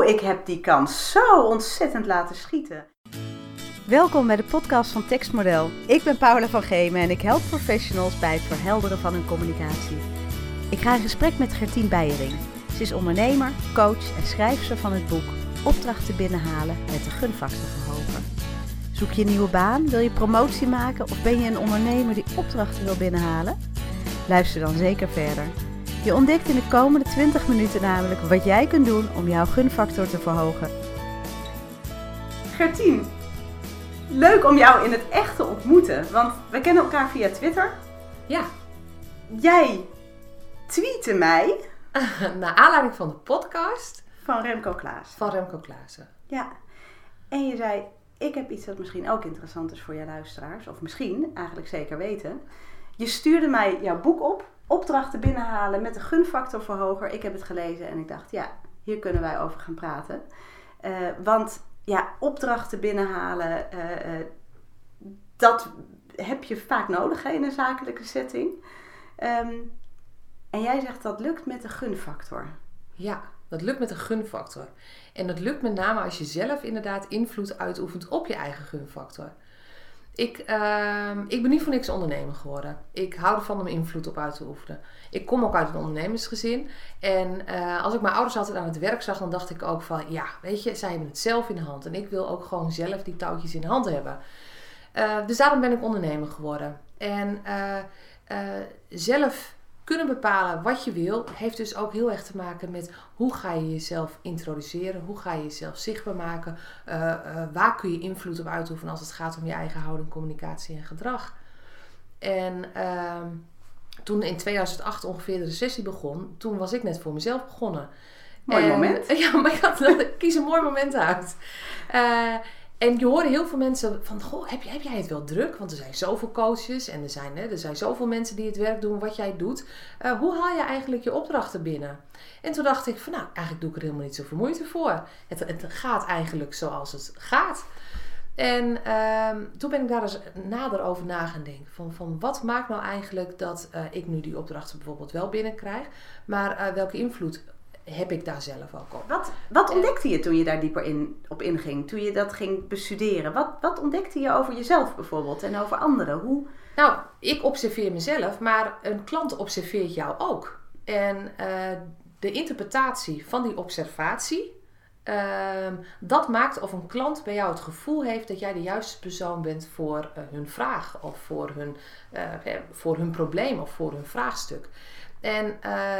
Ik heb die kans zo ontzettend laten schieten. Welkom bij de podcast van Tekstmodel. Ik ben Paula van Gemen en ik help professionals bij het verhelderen van hun communicatie. Ik ga in gesprek met Gertien Beijering. Ze is ondernemer, coach en schrijfster van het boek Opdrachten binnenhalen met de gunfactor verhogen. Zoek je een nieuwe baan? Wil je promotie maken? Of ben je een ondernemer die opdrachten wil binnenhalen? Luister dan zeker verder. Je ontdekt in de komende 20 minuten namelijk wat jij kunt doen om jouw gunfactor te verhogen. Gertien, leuk om jou in het echt te ontmoeten, want we kennen elkaar via Twitter. Ja, Jij tweette mij naar aanleiding van de podcast van Remco Klaas. van Remco Klaassen. Ja, en je zei, ik heb iets dat misschien ook interessant is voor je luisteraars, of misschien, eigenlijk zeker weten. Je stuurde mij jouw boek op, opdrachten binnenhalen met de gunfactor verhoger. Ik heb het gelezen en ik dacht, ja, hier kunnen wij over gaan praten. Eh, want ja, opdrachten binnenhalen, eh, eh, dat heb je vaak nodig in een zakelijke setting. Ehm, en jij zegt dat lukt met de gunfactor. Ja, dat lukt met een gunfactor. En dat lukt met name als je zelf inderdaad invloed uitoefent op je eigen gunfactor. Ik, ehm, ik ben niet voor niks ondernemer geworden. Ik hou ervan om invloed op uit te oefenen. Ik kom ook uit een ondernemersgezin. En eh, als ik mijn ouders altijd aan het werk zag, dan dacht ik ook van... Ja, weet je, zij hebben het zelf in de hand. En ik wil ook gewoon zelf die touwtjes in de hand hebben. Eh, dus daarom ben ik ondernemer geworden. En eh, zelf kunnen bepalen wat je wil, heeft dus ook heel erg te maken met hoe ga je jezelf introduceren, hoe ga je jezelf zichtbaar maken, eh, eh, waar kun je invloed op uitoefenen als het gaat om je eigen houding, communicatie en gedrag. En ehm, toen in 2008 ongeveer de recessie begon, toen was ik net voor mezelf begonnen. Mooi En- moment. Ja, maar ik, had, ik kies een mooi moment uit. En je hoorde heel veel mensen van, goh, heb, heb jij het wel druk? Want er zijn zoveel coaches en er zijn, hè, er zijn zoveel mensen die het werk doen wat jij doet. Eh, hoe haal je eigenlijk je opdrachten binnen? En toen dacht ik van, nou, eigenlijk doe ik er helemaal niet zoveel moeite voor. Het, het gaat eigenlijk zoals het gaat. En ehm, toen ben ik daar eens nader over na gaan denken. Van, van wat maakt nou eigenlijk dat eh, ik nu die opdrachten bijvoorbeeld wel binnenkrijg. Maar eh, welke invloed heb ik daar zelf ook op? Wat, wat ontdekte je toen je daar dieper in, op inging? Toen je dat ging bestuderen? Wat, wat ontdekte je over jezelf bijvoorbeeld en over anderen? Hoe, Nou, ik observeer mezelf, maar een klant observeert jou ook. En eh, de interpretatie van die observatie, ehm, dat maakt of een klant bij jou het gevoel heeft dat jij de juiste persoon bent voor eh, hun vraag of voor hun, eh, voor hun probleem of voor hun vraagstuk. En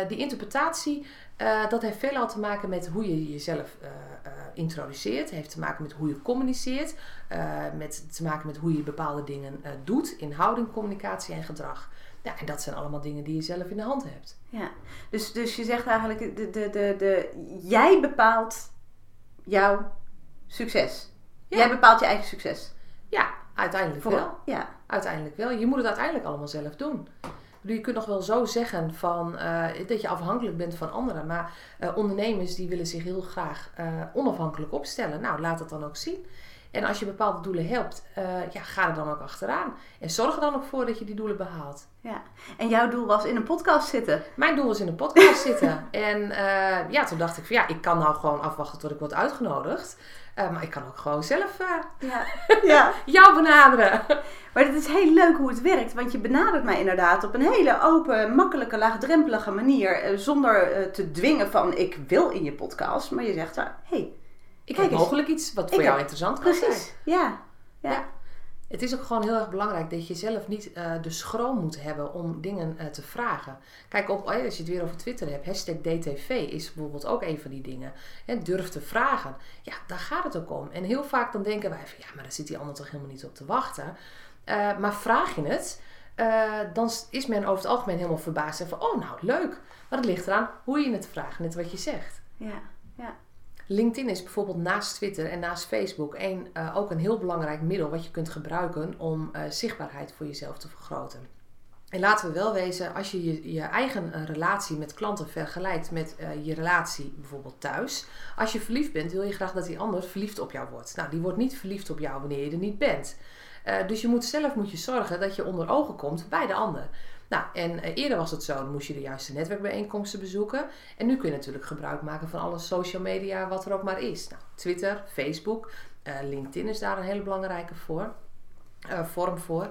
die interpretatie, eh, dat heeft veelal te maken met hoe je jezelf eh, eh, introduceert. heeft te maken met hoe je communiceert. met te maken met hoe je bepaalde dingen doet in houding, communicatie en gedrag. Ja, en dat zijn allemaal dingen die je zelf in de hand hebt. ja. dus, dus je zegt eigenlijk, de, de, de, de, jij bepaalt jouw succes. Ja. Jij bepaalt je eigen succes. Ja, uiteindelijk Voor- wel. Ja, Uiteindelijk wel. Je moet het uiteindelijk allemaal zelf doen. Je kunt nog wel zo zeggen van, eh, dat je afhankelijk bent van anderen. Maar eh, ondernemers die willen zich heel graag eh, onafhankelijk opstellen. Nou, laat dat dan ook zien. En als je bepaalde doelen hebt, ja, ga er dan ook achteraan. En zorg er dan ook voor dat je die doelen behaalt. ja. En jouw doel was in een podcast zitten. Mijn doel was in een podcast zitten. En ja, toen dacht ik van ja, ik kan nou gewoon afwachten tot ik word uitgenodigd. Eh, maar ik kan ook gewoon zelf eh, Ja. ja. jou benaderen. Maar het is heel leuk hoe het werkt, want je benadert mij inderdaad op een hele open, makkelijke, laagdrempelige manier. eh, Zonder te dwingen van ik wil in je podcast. Maar je zegt, hé, hey, Ik Kijk heb eens. mogelijk iets wat voor jou heb- interessant kan zijn. precies. Ja. Ja. Ja. Het is ook gewoon heel erg belangrijk dat je zelf niet eh, de schroom moet hebben om dingen eh, te vragen. Kijk, op, als je het weer over Twitter hebt, hashtag DTV is bijvoorbeeld ook een van die dingen. Hè, durf te vragen. Ja, daar gaat het ook om. En heel vaak dan denken wij van, ja, maar daar zit die ander toch helemaal niet op te wachten. Eh, maar vraag je het, dan is men over het algemeen helemaal verbaasd. En van, oh nou, leuk. Maar het ligt eraan hoe je het vraagt, net wat je zegt. Ja. Ja. LinkedIn is bijvoorbeeld naast Twitter en naast Facebook eh, ook een heel belangrijk middel wat je kunt gebruiken om eh, zichtbaarheid voor jezelf te vergroten. En laten we wel wezen, als je je, eigen eh, relatie met klanten vergelijkt met je relatie bijvoorbeeld thuis. Als je verliefd bent, wil je graag dat die ander verliefd op jou wordt. Nou, die wordt niet verliefd op jou wanneer je er niet bent. Dus je moet zelf moet je zorgen dat je onder ogen komt bij de ander. Nou, en eerder was het zo, dan moest je de juiste netwerkbijeenkomsten bezoeken. En nu kun je natuurlijk gebruik maken van alle social media, wat er ook maar is. Nou, Twitter, Facebook, LinkedIn is daar een hele belangrijke voor, vorm voor.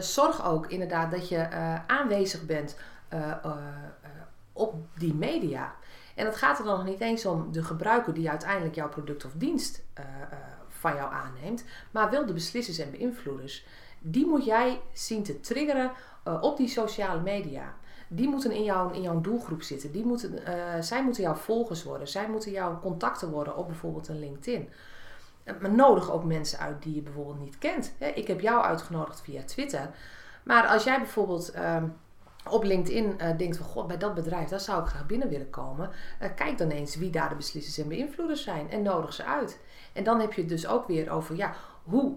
zorg ook inderdaad dat je aanwezig bent op die media. En het gaat er dan nog niet eens om de gebruiker die uiteindelijk jouw product of dienst van jou aanneemt, maar wel de beslissers en beïnvloeders. Die moet jij zien te triggeren uh, op die sociale media. Die moeten in, jouw, in jouw doelgroep zitten. Die moeten, zij moeten jouw volgers worden. Zij moeten jouw contacten worden op bijvoorbeeld een LinkedIn. Maar nodig ook mensen uit die je bijvoorbeeld niet kent. Ik heb jou uitgenodigd via Twitter. Maar als jij bijvoorbeeld ehm, op LinkedIn denkt van god, bij dat bedrijf, daar zou ik graag binnen willen komen. Kijk dan eens wie daar de beslissers en beïnvloeders zijn en nodig ze uit. En dan heb je het dus ook weer over, ja, hoe,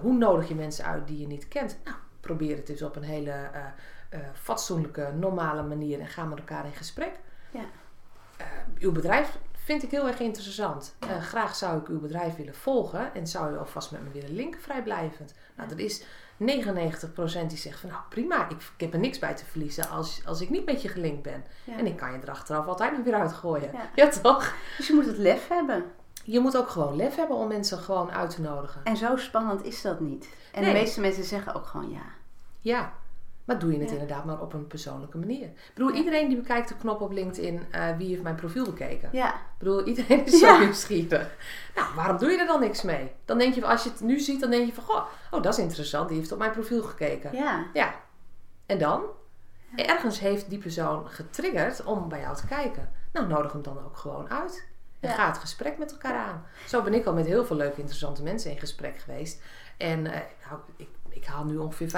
hoe nodig je mensen uit die je niet kent? Nou, probeer het dus op een hele fatsoenlijke, normale manier en ga met elkaar in gesprek. Ja. uw bedrijf vind ik heel erg interessant. Ja. graag zou ik uw bedrijf willen volgen en zou u alvast met me willen linken vrijblijvend. Nou, dat is 99% die zegt van nou prima, ik, ik, heb er niks bij te verliezen als, als ik niet met je gelinkt ben. En ik kan je er achteraf altijd nog weer uitgooien. Ja. ja, toch? Dus je moet het lef hebben. Je moet ook gewoon lef hebben om mensen gewoon uit te nodigen. En zo spannend is dat niet. En de meeste mensen zeggen ook gewoon ja. Ja, maar doe je het inderdaad maar op een persoonlijke manier. Ik bedoel, iedereen die bekijkt de knop op LinkedIn, uh, wie heeft mijn profiel bekeken? Ja. Ik bedoel, iedereen is zo nieuwsgierig. Nou, waarom doe je er dan niks mee? Dan denk je, als je het nu ziet, dan denk je van, goh, oh, dat is interessant, die heeft op mijn profiel gekeken. Ja. Ja. En dan? Ergens heeft die persoon getriggerd om bij jou te kijken. Nou, nodig hem dan ook gewoon uit. En ga het gesprek met elkaar aan. Zo ben ik al met heel veel leuke, interessante mensen in gesprek geweest. En uh, nou, ik ik haal nu ongeveer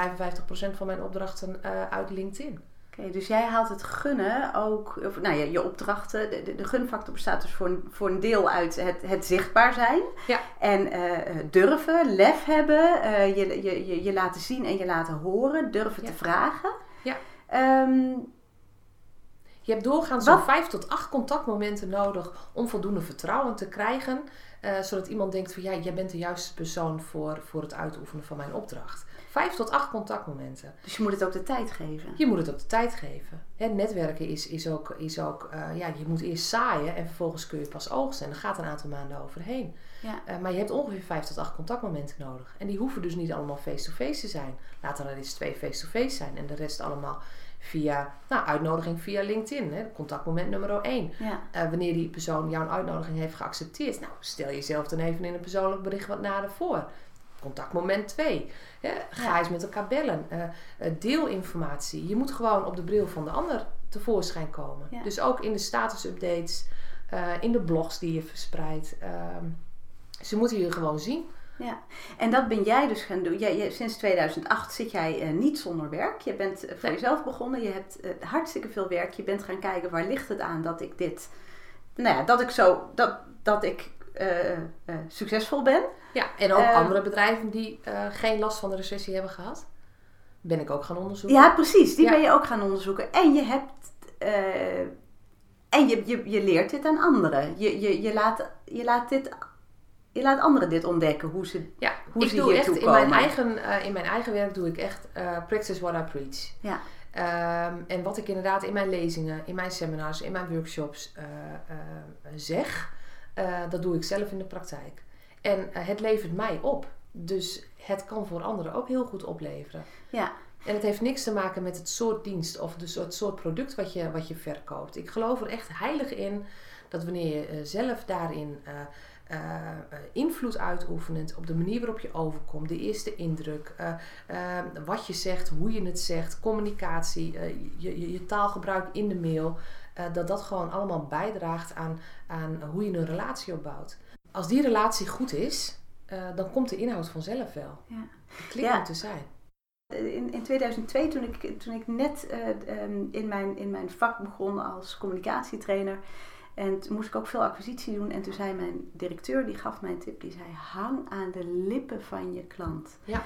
55% van mijn opdrachten uh, uit LinkedIn. Oké, dus jij haalt het gunnen ook, of, nou ja, je opdrachten, de, de, gunfactor bestaat dus voor een, voor een deel uit het, het zichtbaar zijn. Ja. En uh, durven, lef hebben, je, je, je, je, laten zien en je laten horen, durven te vragen. Ja. Um, je hebt doorgaans zo'n vijf tot acht contactmomenten nodig om voldoende vertrouwen te krijgen. Uh, zodat iemand denkt van ja, jij bent de juiste persoon voor, voor het uitoefenen van mijn opdracht. Vijf tot acht contactmomenten. Dus je moet het ook de tijd geven. Je moet het ook de tijd geven. Hè, netwerken is, is ook, is ook uh, ja, je moet eerst zaaien en vervolgens kun je pas oogsten. En daar gaat een aantal maanden overheen. Ja. Uh, maar je hebt ongeveer vijf tot acht contactmomenten nodig. En die hoeven dus niet allemaal face-to-face -face te zijn. Laten er eens twee face-to-face -face zijn en de rest allemaal via nou, uitnodiging via LinkedIn. Hè, contactmoment nummer 1. Ja. Uh, wanneer die persoon jouw uitnodiging heeft geaccepteerd. Nou, stel jezelf dan even in een persoonlijk bericht wat nader voor. Contactmoment 2. ga eens met elkaar bellen. Uh, deelinformatie. Je moet gewoon op de bril van de ander tevoorschijn komen. Dus ook in de status-updates, uh, in de blogs die je verspreidt. Ehm, ze moeten je gewoon zien. Ja, en dat ben jij dus gaan doen. Jij, sinds 2008 zit jij uh, niet zonder werk. Je bent voor jezelf begonnen. Je hebt hartstikke veel werk. Je bent gaan kijken waar ligt het aan dat ik dit, nou ja, dat ik zo, dat, dat ik succesvol ben. Ja, en ook andere bedrijven die geen last van de recessie hebben gehad. Ben ik ook gaan onderzoeken. Ja, precies. Die ben je ook gaan onderzoeken. En je hebt. En je, je, je leert dit aan anderen. Je, je, je, laat, je laat dit je laat anderen dit ontdekken, hoe ze, ja, hoe ik ze doe echt in mijn, eigen, uh, in mijn eigen werk doe ik echt uh, practice what I preach. Ja. Um, en wat ik inderdaad in mijn lezingen, in mijn seminars, in mijn workshops uh, zeg, dat doe ik zelf in de praktijk. En eh, het levert mij op. Dus het kan voor anderen ook heel goed opleveren. Ja. En het heeft niks te maken met het soort dienst of het soort, soort product wat je, wat je verkoopt. Ik geloof er echt heilig in dat wanneer je eh, zelf daarin uh, invloed uitoefent op de manier waarop je overkomt, de eerste indruk, wat je zegt, hoe je het zegt, communicatie, je, je, je, taalgebruik in de mail, dat dat gewoon allemaal bijdraagt aan, aan hoe je een relatie opbouwt als die relatie goed is, dan komt de inhoud vanzelf wel. Ja. Het klinkt ja. te zijn. In, in 2002, toen ik, toen ik net um, in, mijn, in mijn vak begon als communicatietrainer. En toen moest ik ook veel acquisitie doen. En toen zei mijn directeur, die gaf mij een tip. Die zei, hang aan de lippen van je klant. Ja.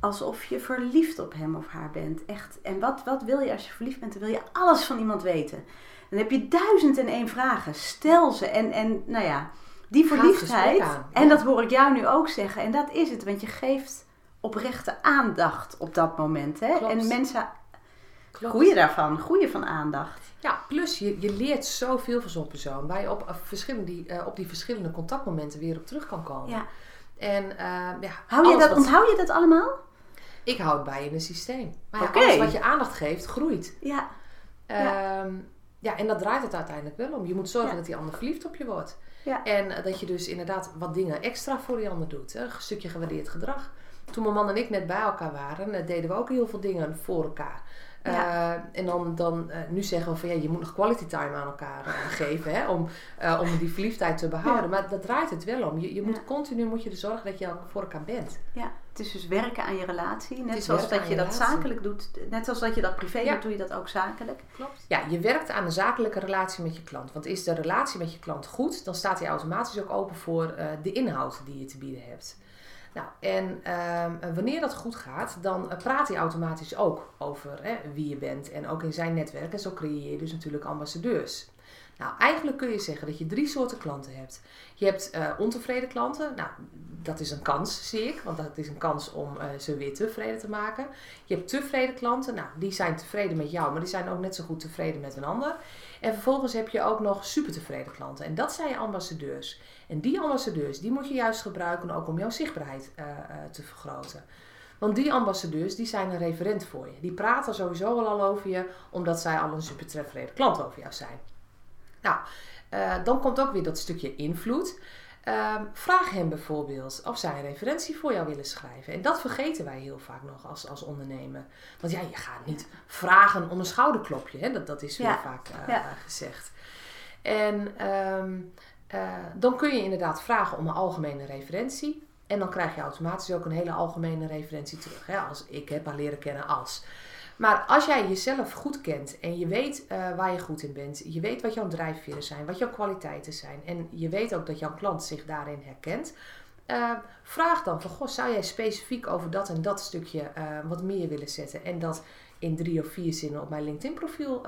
Alsof je verliefd op hem of haar bent. Echt. En wat, wat wil je als je verliefd bent? Dan wil je alles van iemand weten. Dan heb je duizend en één vragen. Stel ze. En, en nou ja, die verliefdheid, en dat hoor ik jou nu ook zeggen, en dat is het, want je geeft oprechte aandacht op dat moment. Hè? En mensen groeien daarvan, groeien van aandacht. Ja, plus je, je leert zoveel van zo'n persoon. Waar je op, uh, verschillende, die, uh, op die verschillende contactmomenten weer op terug kan komen. Ja. En uh, ja, Hou je dat, wat- Onthoud je dat allemaal? Ik hou het bij in een systeem. Maar ja, alles wat je aandacht geeft, groeit. Ja. Ja. ja, en dat draait het uiteindelijk wel om. Je moet zorgen Ja. dat die ander verliefd op je wordt. Ja. En eh, dat je dus inderdaad wat dingen extra voor die ander doet. Hè? Een stukje gewaardeerd gedrag. Toen mijn man en ik net bij elkaar waren, eh, deden we ook heel veel dingen voor elkaar. Ja. Eh, en dan, dan eh, nu zeggen we van ja, je moet nog quality time aan elkaar eh, geven hè, om, om die verliefdheid te behouden. Ja. Maar dat draait het wel om. Je, je moet Ja. continu moet je er zorgen dat je voor elkaar bent. ja. Het is dus werken aan je relatie. Net zoals dat je je dat zakelijk doet. Net zoals dat je dat privé doet, doe je dat ook zakelijk. Klopt. Ja, je werkt aan een zakelijke relatie met je klant. Want is de relatie met je klant goed, dan staat hij automatisch ook open voor de inhoud die je te bieden hebt. Nou, en ehm, wanneer dat goed gaat, dan eh, praat hij automatisch ook over hè, wie je bent en ook in zijn netwerk. En zo creëer je dus natuurlijk ambassadeurs. Nou, eigenlijk kun je zeggen dat je drie soorten klanten hebt. Je hebt eh, ontevreden klanten. Nou, dat is een kans, zie ik. Want dat is een kans om eh, ze weer tevreden te maken. Je hebt tevreden klanten. Nou, die zijn tevreden met jou, maar die zijn ook net zo goed tevreden met een ander. En vervolgens heb je ook nog super tevreden klanten. En dat zijn je ambassadeurs. En die ambassadeurs, die moet je juist gebruiken ook om jouw zichtbaarheid eh, te vergroten. Want die ambassadeurs, die zijn een referent voor je. Die praten sowieso al, al over je, omdat zij al een super tevreden klant over jou zijn. Nou, eh, dan komt ook weer dat stukje invloed. Ehm, vraag hem bijvoorbeeld of zij een referentie voor jou willen schrijven. En dat vergeten wij heel vaak nog als, als ondernemer. Want ja, je gaat niet vragen om een schouderklopje. Hè? Dat, dat is heel Ja. vaak eh, Ja. gezegd. En ehm, eh, dan kun je inderdaad vragen om een algemene referentie. En dan krijg je automatisch ook een hele algemene referentie terug. Hè? Als ik heb haar leren kennen als. Maar als jij jezelf goed kent en je weet eh, waar je goed in bent, je weet wat jouw drijfveren zijn, wat jouw kwaliteiten zijn en je weet ook dat jouw klant zich daarin herkent, eh, vraag dan van, goh, zou jij specifiek over dat en dat stukje eh, wat meer willen zetten en dat in drie of vier zinnen op mijn LinkedIn profiel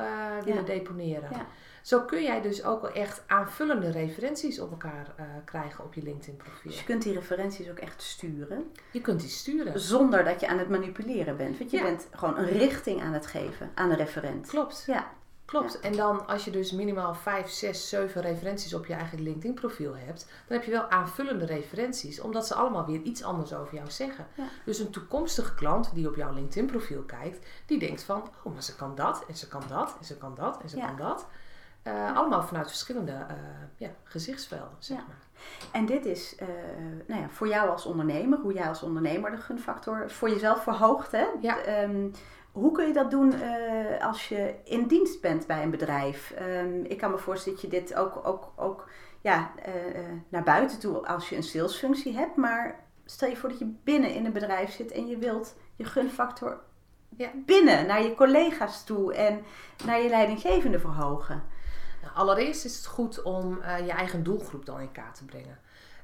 willen Ja. deponeren? Ja. Zo kun jij dus ook wel echt aanvullende referenties op elkaar eh, krijgen op je LinkedIn profiel. Dus je kunt die referenties ook echt sturen. Je kunt die sturen. Zonder dat je aan het manipuleren bent. Want je Ja. bent gewoon een richting aan het geven aan de referent. Klopt. Ja, Klopt. En dan als je dus minimaal 5, 6, 7 referenties op je eigen LinkedIn profiel hebt, dan heb je wel aanvullende referenties, omdat ze allemaal weer iets anders over jou zeggen. Ja. Dus een toekomstige klant die op jouw LinkedIn profiel kijkt, die denkt van, oh maar ze kan dat, en ze kan dat, en ze kan dat, en ze Ja. kan dat. Eh, Allemaal vanuit verschillende eh, ja, gezichtsvelden, zeg Ja. maar. En dit is eh, nou ja, voor jou als ondernemer, hoe jij als ondernemer de gunfactor voor jezelf verhoogt. Hè? Ja. Ehm, hoe kun je dat doen als je in dienst bent bij een bedrijf? Ehm, ik kan me voorstellen dat je dit ook, ook, ook ja, naar buiten toe als je een salesfunctie hebt. Maar stel je voor dat je binnen in een bedrijf zit en je wilt je gunfactor Ja. binnen naar je collega's toe en naar je leidinggevende verhogen. Nou, allereerst is het goed om eh, je eigen doelgroep dan in kaart te brengen.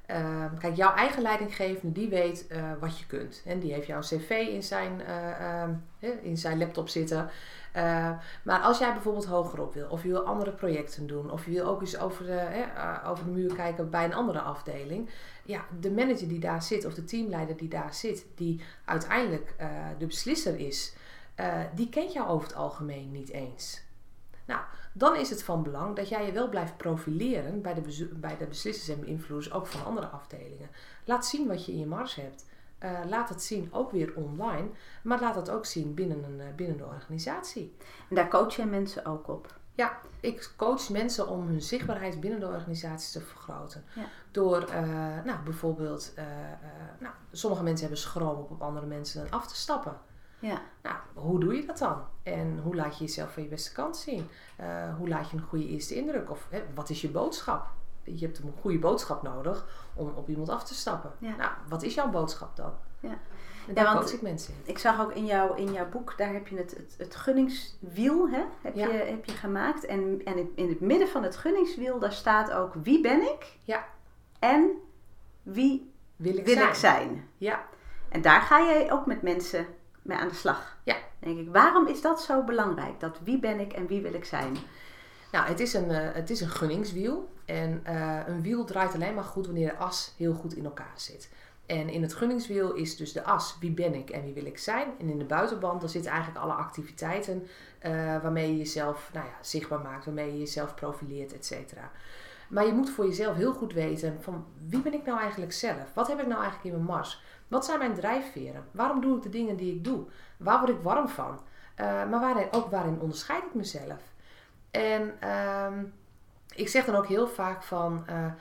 Ehm, kijk, jouw eigen leidinggevende die weet eh, wat je kunt. En die heeft jouw cv in zijn, eh, ehm, in zijn laptop zitten. Eh, maar als jij bijvoorbeeld hogerop wil, of je wil andere projecten doen, of je wil ook eens over de, over de muur kijken bij een andere afdeling. Ja, de manager die daar zit, of de teamleider die daar zit, die uiteindelijk de beslisser is, die kent jou over het algemeen niet eens. Nou, dan is het van belang dat jij je wel blijft profileren bij de, bij de beslissers en beïnvloeders, ook van andere afdelingen. Laat zien wat je in je mars hebt. Eh, laat het zien ook weer online, maar laat het ook zien binnen, een, eh, binnen de organisatie. En daar coach je mensen ook op. Ja, ik coach mensen om hun zichtbaarheid binnen de organisatie te vergroten. Ja. Door eh, nou, bijvoorbeeld, nou, sommige mensen hebben schroom om op andere mensen af te stappen. Ja. Nou, hoe doe je dat dan? En hoe laat je jezelf van je beste kant zien? Eh, hoe laat je een goede eerste indruk? Of hè, wat is je boodschap? Je hebt een goede boodschap nodig om op iemand af te stappen. Ja. Nou, wat is jouw boodschap dan? Ja. En daar want- ik mensen in. Ik zag ook in, jouw in jouw boek, daar heb je het, het, het gunningswiel hè, heb, Ja. je, heb je gemaakt. En, en in- in het midden van het gunningswiel, daar staat ook wie ben ik Ja. en wie Wil ik wil zijn? ik zijn. Ja. En daar ga jij ook met mensen mee aan de slag. Ja. Denk ik, waarom is dat zo belangrijk? Dat wie ben ik en wie wil ik zijn? Nou, het is een, eh, het is een gunningswiel. En eh, een wiel draait alleen maar goed wanneer de as heel goed in elkaar zit. En in het gunningswiel is dus de as wie ben ik en wie wil ik zijn. En in de buitenband dan zitten eigenlijk alle activiteiten uh, waarmee je jezelf nou ja, zichtbaar maakt, waarmee je jezelf profileert, et cetera. Maar je moet voor jezelf heel goed weten van wie ben ik nou eigenlijk zelf? Wat heb ik nou eigenlijk in mijn mars? Wat zijn mijn drijfveren? Waarom doe ik de dingen die ik doe? Waar word ik warm van? Uh, maar waarin, ook waarin onderscheid ik mezelf? En uh, ik zeg dan ook heel vaak van, uh,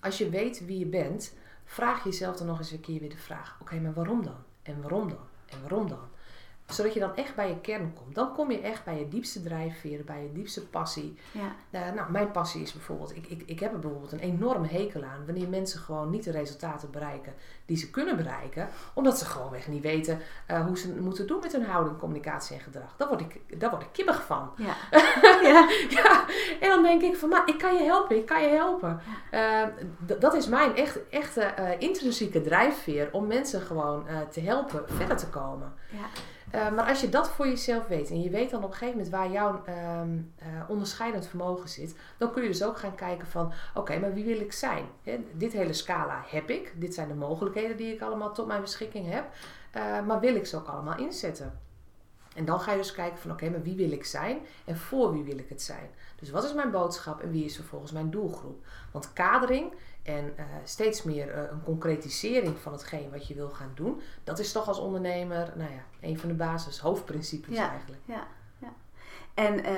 als je weet wie je bent, vraag jezelf dan nog eens een keer weer de vraag: oké, maar waarom dan? En waarom dan? En waarom dan? Zodat je dan echt bij je kern komt. Dan kom je echt bij je diepste drijfveren, bij je diepste passie. Ja. Uh, nou, mijn passie is bijvoorbeeld, ik, ik, ik heb er bijvoorbeeld een enorme hekel aan wanneer mensen gewoon niet de resultaten bereiken die ze kunnen bereiken, omdat ze gewoonweg niet weten uh, hoe ze moeten doen met hun houding, communicatie en gedrag. Daar word ik, daar word ik kibbig van. Ja. ja. ja. En dan denk ik van, nou, ik kan je helpen, ik kan je helpen. Uh, dat is mijn echt, echte intrinsieke drijfveer om mensen gewoon te helpen verder te komen. Ja. Uh, maar als je dat voor jezelf weet en je weet dan op een gegeven moment waar jouw um, uh, onderscheidend vermogen zit, dan kun je dus ook gaan kijken van oké, maar wie wil ik zijn? Dit hele scala heb ik, dit zijn de mogelijkheden die ik allemaal tot mijn beschikking heb, uh, maar wil ik ze ook allemaal inzetten? En dan ga je dus kijken van oké, maar wie wil ik zijn en voor wie wil ik het zijn? Dus wat is mijn boodschap en wie is vervolgens mijn doelgroep? Want kadering en uh, steeds meer uh, een concretisering van hetgeen wat je wil gaan doen, dat is toch als ondernemer, nou ja, een van de basis, hoofdprincipes ja, eigenlijk. Ja, ja. En, uh,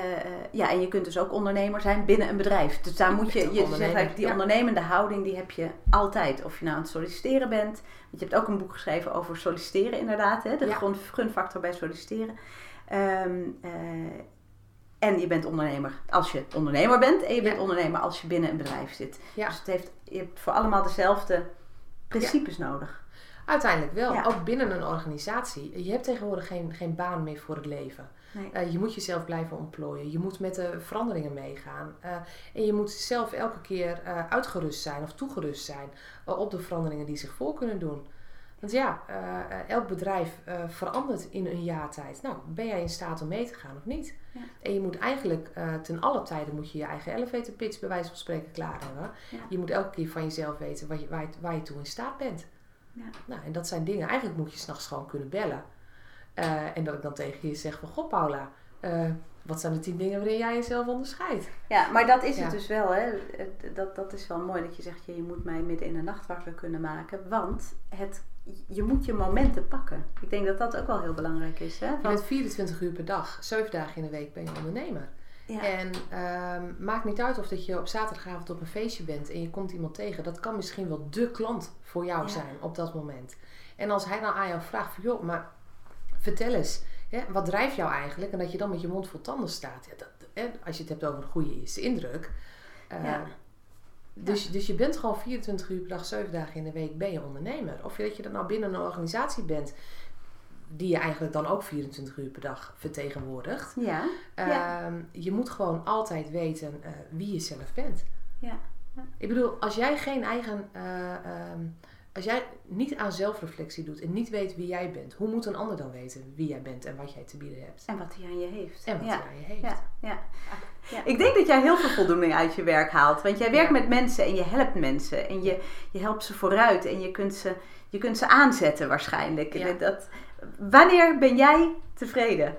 ja, en je kunt dus ook ondernemer zijn binnen een bedrijf. Dus daar moet je, je zegt die ja. ondernemende houding, die heb je altijd. Of je nou aan het solliciteren bent. Want je hebt ook een boek geschreven over solliciteren inderdaad. Hè? De ja. gunfactor bij solliciteren. Um, en je bent ondernemer als je ondernemer bent. En je bent ondernemer als je binnen een bedrijf zit. Ja. Dus het heeft, je hebt voor allemaal dezelfde principes nodig. Uiteindelijk wel. Ook binnen een organisatie. Je hebt tegenwoordig geen, geen baan meer voor het leven. Nee. Uh, je moet jezelf blijven ontplooien. Je moet met de veranderingen meegaan. Uh, en je moet zelf elke keer uh, uitgerust zijn of toegerust zijn op de veranderingen die zich voor kunnen doen. Want ja, uh, elk bedrijf uh, verandert in een jaar tijd. Nou, ben jij in staat om mee te gaan of niet? Ja. En je moet eigenlijk uh, ten alle tijden moet je je eigen elevator pitch bij wijze van spreken klaar hebben. Ja. Je moet elke keer van jezelf weten waar je, waar je, waar je toe in staat bent. Ja. Nou, en dat zijn dingen. Eigenlijk moet je s'nachts gewoon kunnen bellen. en dat ik dan tegen je zeg van, goh Paula, wat zijn de tien dingen waarin jij jezelf onderscheidt? Ja, maar dat is het dus wel. Hè? Dat, dat is wel mooi dat je zegt, je moet mij midden in de nacht wakker kunnen maken. Want het je moet je momenten pakken. Ik denk dat dat ook wel heel belangrijk is. Hè? Je bent 24 uur per dag, 7 dagen in de week ben je ondernemer. Ja. En um, maakt niet uit of dat je op zaterdagavond op een feestje bent en je komt iemand tegen. Dat kan misschien wel de klant voor jou ja. zijn op dat moment. En als hij dan aan jou vraagt van joh, maar vertel eens, hè, wat drijft jou eigenlijk? En dat je dan met je mond vol tanden staat. Ja, dat, hè, als je het hebt over een goede eerste indruk. Uh, ja. Dus, dus je bent gewoon 24 uur per dag, 7 dagen in de week ben je ondernemer. Of dat je dan nou binnen een organisatie bent die je eigenlijk dan ook 24 uur per dag vertegenwoordigt. Ja. Uh, ja. Je moet gewoon altijd weten uh, wie je zelf bent. Ja. ja. Ik bedoel, als jij geen eigen. Uh, als jij niet aan zelfreflectie doet en niet weet wie jij bent, hoe moet een ander dan weten wie jij bent en wat jij te bieden hebt? En wat hij aan je heeft. En wat hij aan je heeft. Ja, ja. ja. Ik denk dat jij heel veel voldoening uit je werk haalt. Want jij werkt met mensen en je helpt mensen. En je, je helpt ze vooruit en je kunt ze, je kunt ze aanzetten waarschijnlijk. Dat, wanneer ben jij tevreden?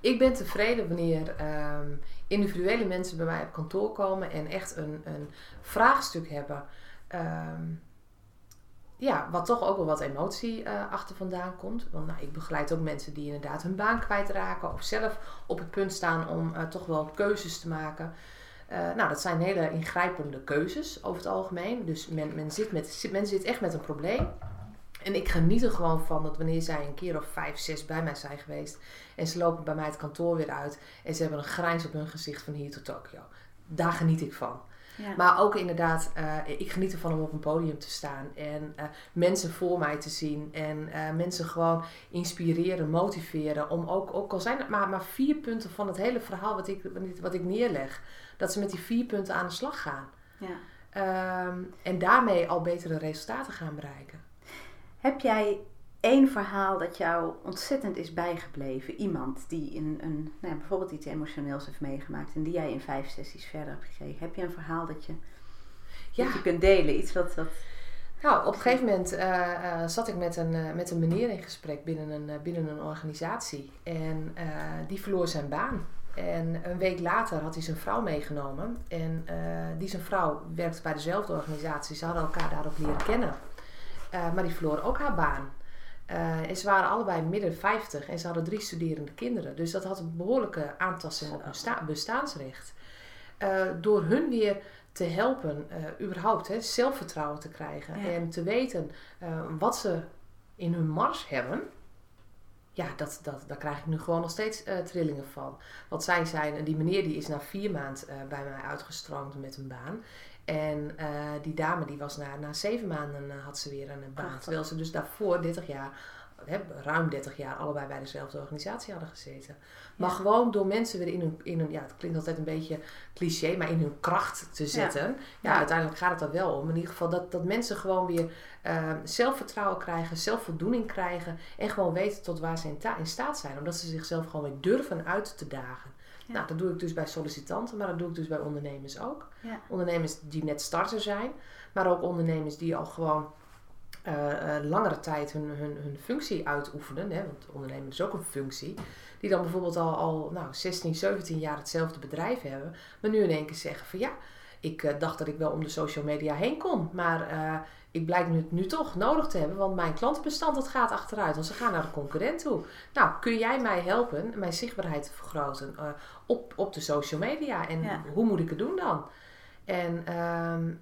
Ik ben tevreden wanneer um, individuele mensen bij mij op kantoor komen en echt een, een vraagstuk hebben. Um, ja, wat toch ook wel wat emotie uh, achter vandaan komt. Want nou, ik begeleid ook mensen die inderdaad hun baan kwijtraken of zelf op het punt staan om uh, toch wel keuzes te maken. Uh, nou, dat zijn hele ingrijpende keuzes over het algemeen. Dus men, men, zit met, men zit echt met een probleem. En ik geniet er gewoon van dat wanneer zij een keer of vijf, zes bij mij zijn geweest. En ze lopen bij mij het kantoor weer uit. En ze hebben een grijns op hun gezicht van hier tot Tokio. Daar geniet ik van. Ja. Maar ook inderdaad, uh, ik geniet ervan om op een podium te staan en uh, mensen voor mij te zien en uh, mensen gewoon inspireren, motiveren. Om ook, ook al zijn het maar, maar vier punten van het hele verhaal wat ik, wat ik neerleg, dat ze met die vier punten aan de slag gaan. Ja. Um, en daarmee al betere resultaten gaan bereiken. Heb jij één verhaal dat jou ontzettend is bijgebleven? Iemand die in een, nou ja, bijvoorbeeld iets emotioneels heeft meegemaakt en die jij in vijf sessies verder hebt gekregen. Heb je een verhaal dat je, ja. dat je kunt delen? Iets wat, wat... Nou, op een gegeven moment uh, zat ik met een, uh, met een meneer in gesprek binnen een, binnen een organisatie. En die verloor zijn baan. En een week later had hij zijn vrouw meegenomen. En die zijn vrouw werkte bij dezelfde organisatie. Ze hadden elkaar daarop leren kennen. maar die verloor ook haar baan. En ze waren allebei midden 50 en ze hadden drie studerende kinderen. Dus dat had een behoorlijke aantasting op hun bestaansrecht. door hun weer te helpen, uh, überhaupt hè, zelfvertrouwen te krijgen en te weten wat ze in hun mars hebben. Ja, dat, dat, daar krijg ik nu gewoon nog steeds trillingen van. Wat zij zijn, en die meneer die is na vier maanden bij mij uitgestroomd met een baan. En die dame die was na, na zeven maanden had ze weer een baan. Terwijl ze dus daarvoor 30 jaar ruim 30 jaar allebei bij dezelfde organisatie hadden gezeten. Maar gewoon door mensen weer in hun, in hun, ja, het klinkt altijd een beetje cliché, maar in hun kracht te zetten. Ja, uiteindelijk gaat het er wel om. In ieder geval dat, dat mensen gewoon weer uh, zelfvertrouwen krijgen, zelfvoldoening krijgen en gewoon weten tot waar ze in, in staat zijn. Omdat ze zichzelf gewoon weer durven uit te dagen. Nou, dat doe ik dus bij sollicitanten, maar dat doe ik dus bij ondernemers ook. Ondernemers die net starter zijn, maar ook ondernemers die al gewoon uh, langere tijd hun, hun, hun functie uitoefenen. Hè, want ondernemen is ook een functie. Die dan bijvoorbeeld al, al nou, 16, 17 jaar hetzelfde bedrijf hebben. Maar nu in één keer zeggen van ja, ik uh, dacht dat ik wel om de social media heen kon. Maar ik blijk nu, nu toch nodig te hebben. Want mijn klantenbestand dat gaat achteruit. Want ze gaan naar de concurrent toe. Nou, kun jij mij helpen mijn zichtbaarheid te vergroten op, op de social media? En hoe moet ik het doen dan? En ehm,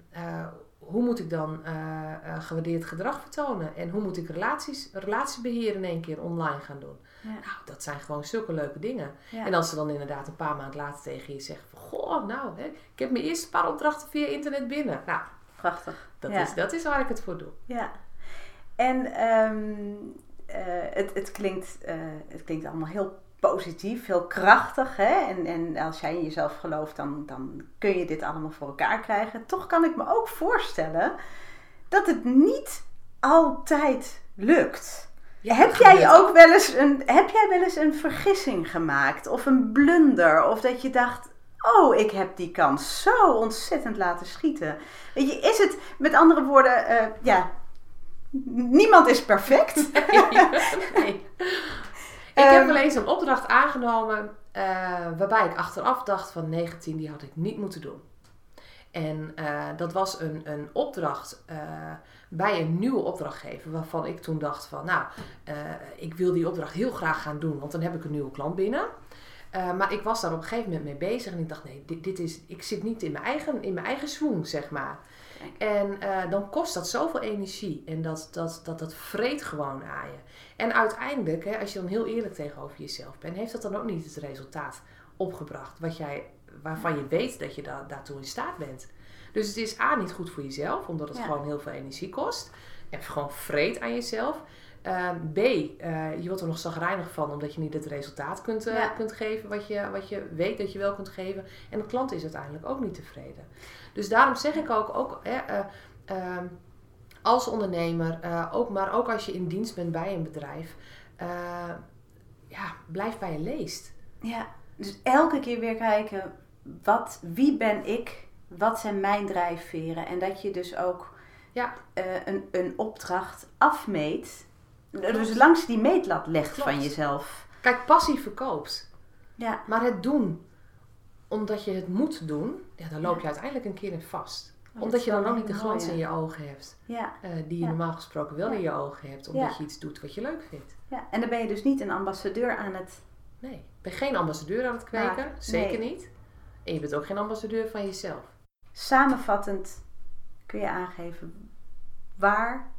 hoe moet ik dan uh, gewaardeerd gedrag vertonen? En hoe moet ik relaties, relatiebeheer in één keer online gaan doen? Nou, dat zijn gewoon zulke leuke dingen. En als ze dan inderdaad een paar maanden later tegen je zeggen van... Goh, nou, hè, ik heb mijn eerste paar opdrachten via internet binnen. Nou, prachtig. Dat, is, dat is waar ik het voor doe. Ja. En um, het, het, klinkt, het klinkt allemaal heel positief, heel krachtig. Hè? En, en als jij in jezelf gelooft, dan, dan kun je dit allemaal voor elkaar krijgen. Toch kan ik me ook voorstellen dat het niet altijd lukt. heb, jij ook wel eens een, heb jij wel eens een vergissing gemaakt? Of een blunder? Of dat je dacht, oh, ik heb die kans zo ontzettend laten schieten. Weet je, is het, met andere woorden, uh, ja, niemand is perfect. nee. Ik heb ehm, wel eens een opdracht aangenomen uh, waarbij ik achteraf dacht van 19, die had ik niet moeten doen. En uh, dat was een, een opdracht uh, bij een nieuwe opdrachtgever waarvan ik toen dacht van nou, ik wil die opdracht heel graag gaan doen, want dan heb ik een nieuwe klant binnen. Maar ik was daar op een gegeven moment mee bezig en ik dacht nee, dit, dit is, ik zit niet in mijn eigen, in mijn eigen swoon, zeg maar. En dan kost dat zoveel energie en dat, dat, dat, dat vreet gewoon aan je. En uiteindelijk, hè, als je dan heel eerlijk tegenover jezelf bent, heeft dat dan ook niet het resultaat opgebracht wat jij, waarvan je weet dat je da daartoe in staat bent. Dus het is A niet goed voor jezelf, omdat het gewoon heel veel energie kost. En gewoon vreet aan jezelf. Uh, B, uh, je wordt er nog zagrijnig van omdat je niet het resultaat kunt, uh, kunt geven wat je, wat je weet dat je wel kunt geven. En de klant is uiteindelijk ook niet tevreden. Dus daarom zeg ik ook, ook eh, ehm, als ondernemer, ook, maar ook als je in dienst bent bij een bedrijf, ja, blijf bij je leest. Ja, dus elke keer weer kijken, wat, wie ben ik? Wat zijn mijn drijfveren? En dat je dus ook ja. Een, een opdracht afmeet. Dus langs die meetlat legt van jezelf. Kijk, passie verkoopt. Ja. Maar het doen omdat je het moet doen, ja, dan loop je uiteindelijk een keer in vast omdat je dan ook niet de glans in je ogen hebt. Ja. Uh, die je normaal gesproken wel in je ogen hebt. Omdat je iets doet wat je leuk vindt. Ja, en dan ben je dus niet een ambassadeur aan het... Nee, je bent geen ambassadeur aan het kweken. zeker niet. En je bent ook geen ambassadeur van jezelf. Samenvattend kun je aangeven... Waar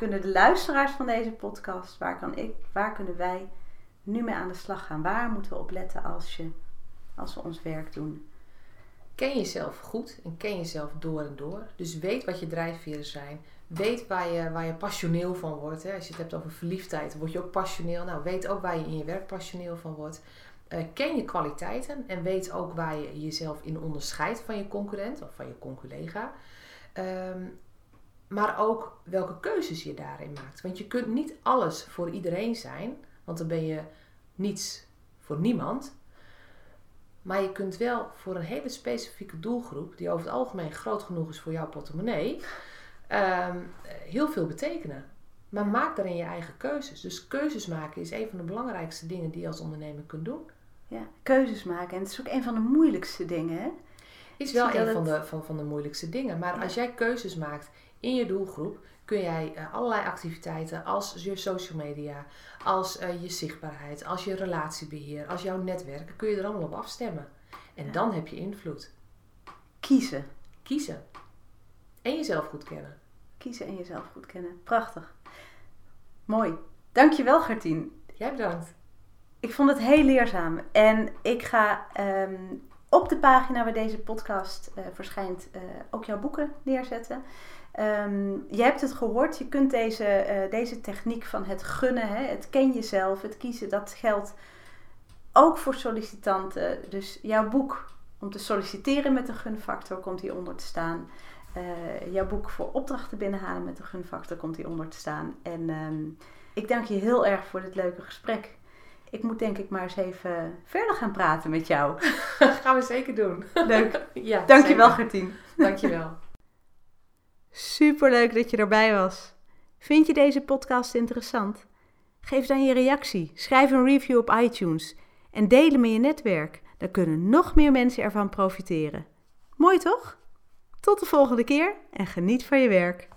kunnen de luisteraars van deze podcast... Waar, kan ik, waar kunnen wij nu mee aan de slag gaan? Waar moeten we op letten als, je, als we ons werk doen? Ken jezelf goed en ken jezelf door en door. Dus weet wat je drijfveren zijn. Weet waar je, waar je passioneel van wordt. Als je het hebt over verliefdheid, word je ook passioneel. Nou, weet ook waar je in je werk passioneel van wordt. Uh, ken je kwaliteiten en weet ook waar je jezelf in onderscheidt van je concurrent of van je conculega. Um, maar ook welke keuzes je daarin maakt. Want je kunt niet alles voor iedereen zijn, want dan ben je niets voor niemand. Maar je kunt wel voor een hele specifieke doelgroep, die over het algemeen groot genoeg is voor jouw portemonnee, ehm, heel veel betekenen. Maar maak daarin je eigen keuzes. Dus keuzes maken is een van de belangrijkste dingen die je als ondernemer kunt doen. Ja, keuzes maken. En het is ook een van de moeilijkste dingen, hè? Is wel een van, de, van, van de moeilijkste dingen. Maar Ja. als jij keuzes maakt in je doelgroep, kun jij eh, allerlei activiteiten als je social media, als eh, je zichtbaarheid, als je relatiebeheer, als jouw netwerk, kun je er allemaal op afstemmen. En Ja. dan heb je invloed. Kiezen. Kiezen. En jezelf goed kennen. Kiezen en jezelf goed kennen. Prachtig. Mooi. Dankjewel, Gertien. Jij bedankt. Ik vond het heel leerzaam. En ik ga ehm, op de pagina waar deze podcast eh, verschijnt ook jouw boeken neerzetten. Ehm, je hebt het gehoord, je kunt deze, eh, deze techniek van het gunnen, hè, het ken jezelf, het kiezen, dat geldt ook voor sollicitanten. Dus jouw boek om te solliciteren met een gunfactor komt hieronder te staan. Eh, jouw boek voor opdrachten binnenhalen met een gunfactor komt hieronder te staan. En ehm, ik dank je heel erg voor dit leuke gesprek. Ik moet denk ik maar eens even verder gaan praten met jou. Gaan we zeker doen. Leuk. Ja, Dankjewel. Gertien. Dankjewel. Superleuk dat je erbij was. Vind je deze podcast interessant? Geef dan je reactie, schrijf een review op iTunes en deel hem in je netwerk. Dan kunnen nog meer mensen ervan profiteren. Mooi toch? Tot de volgende keer en geniet van je werk.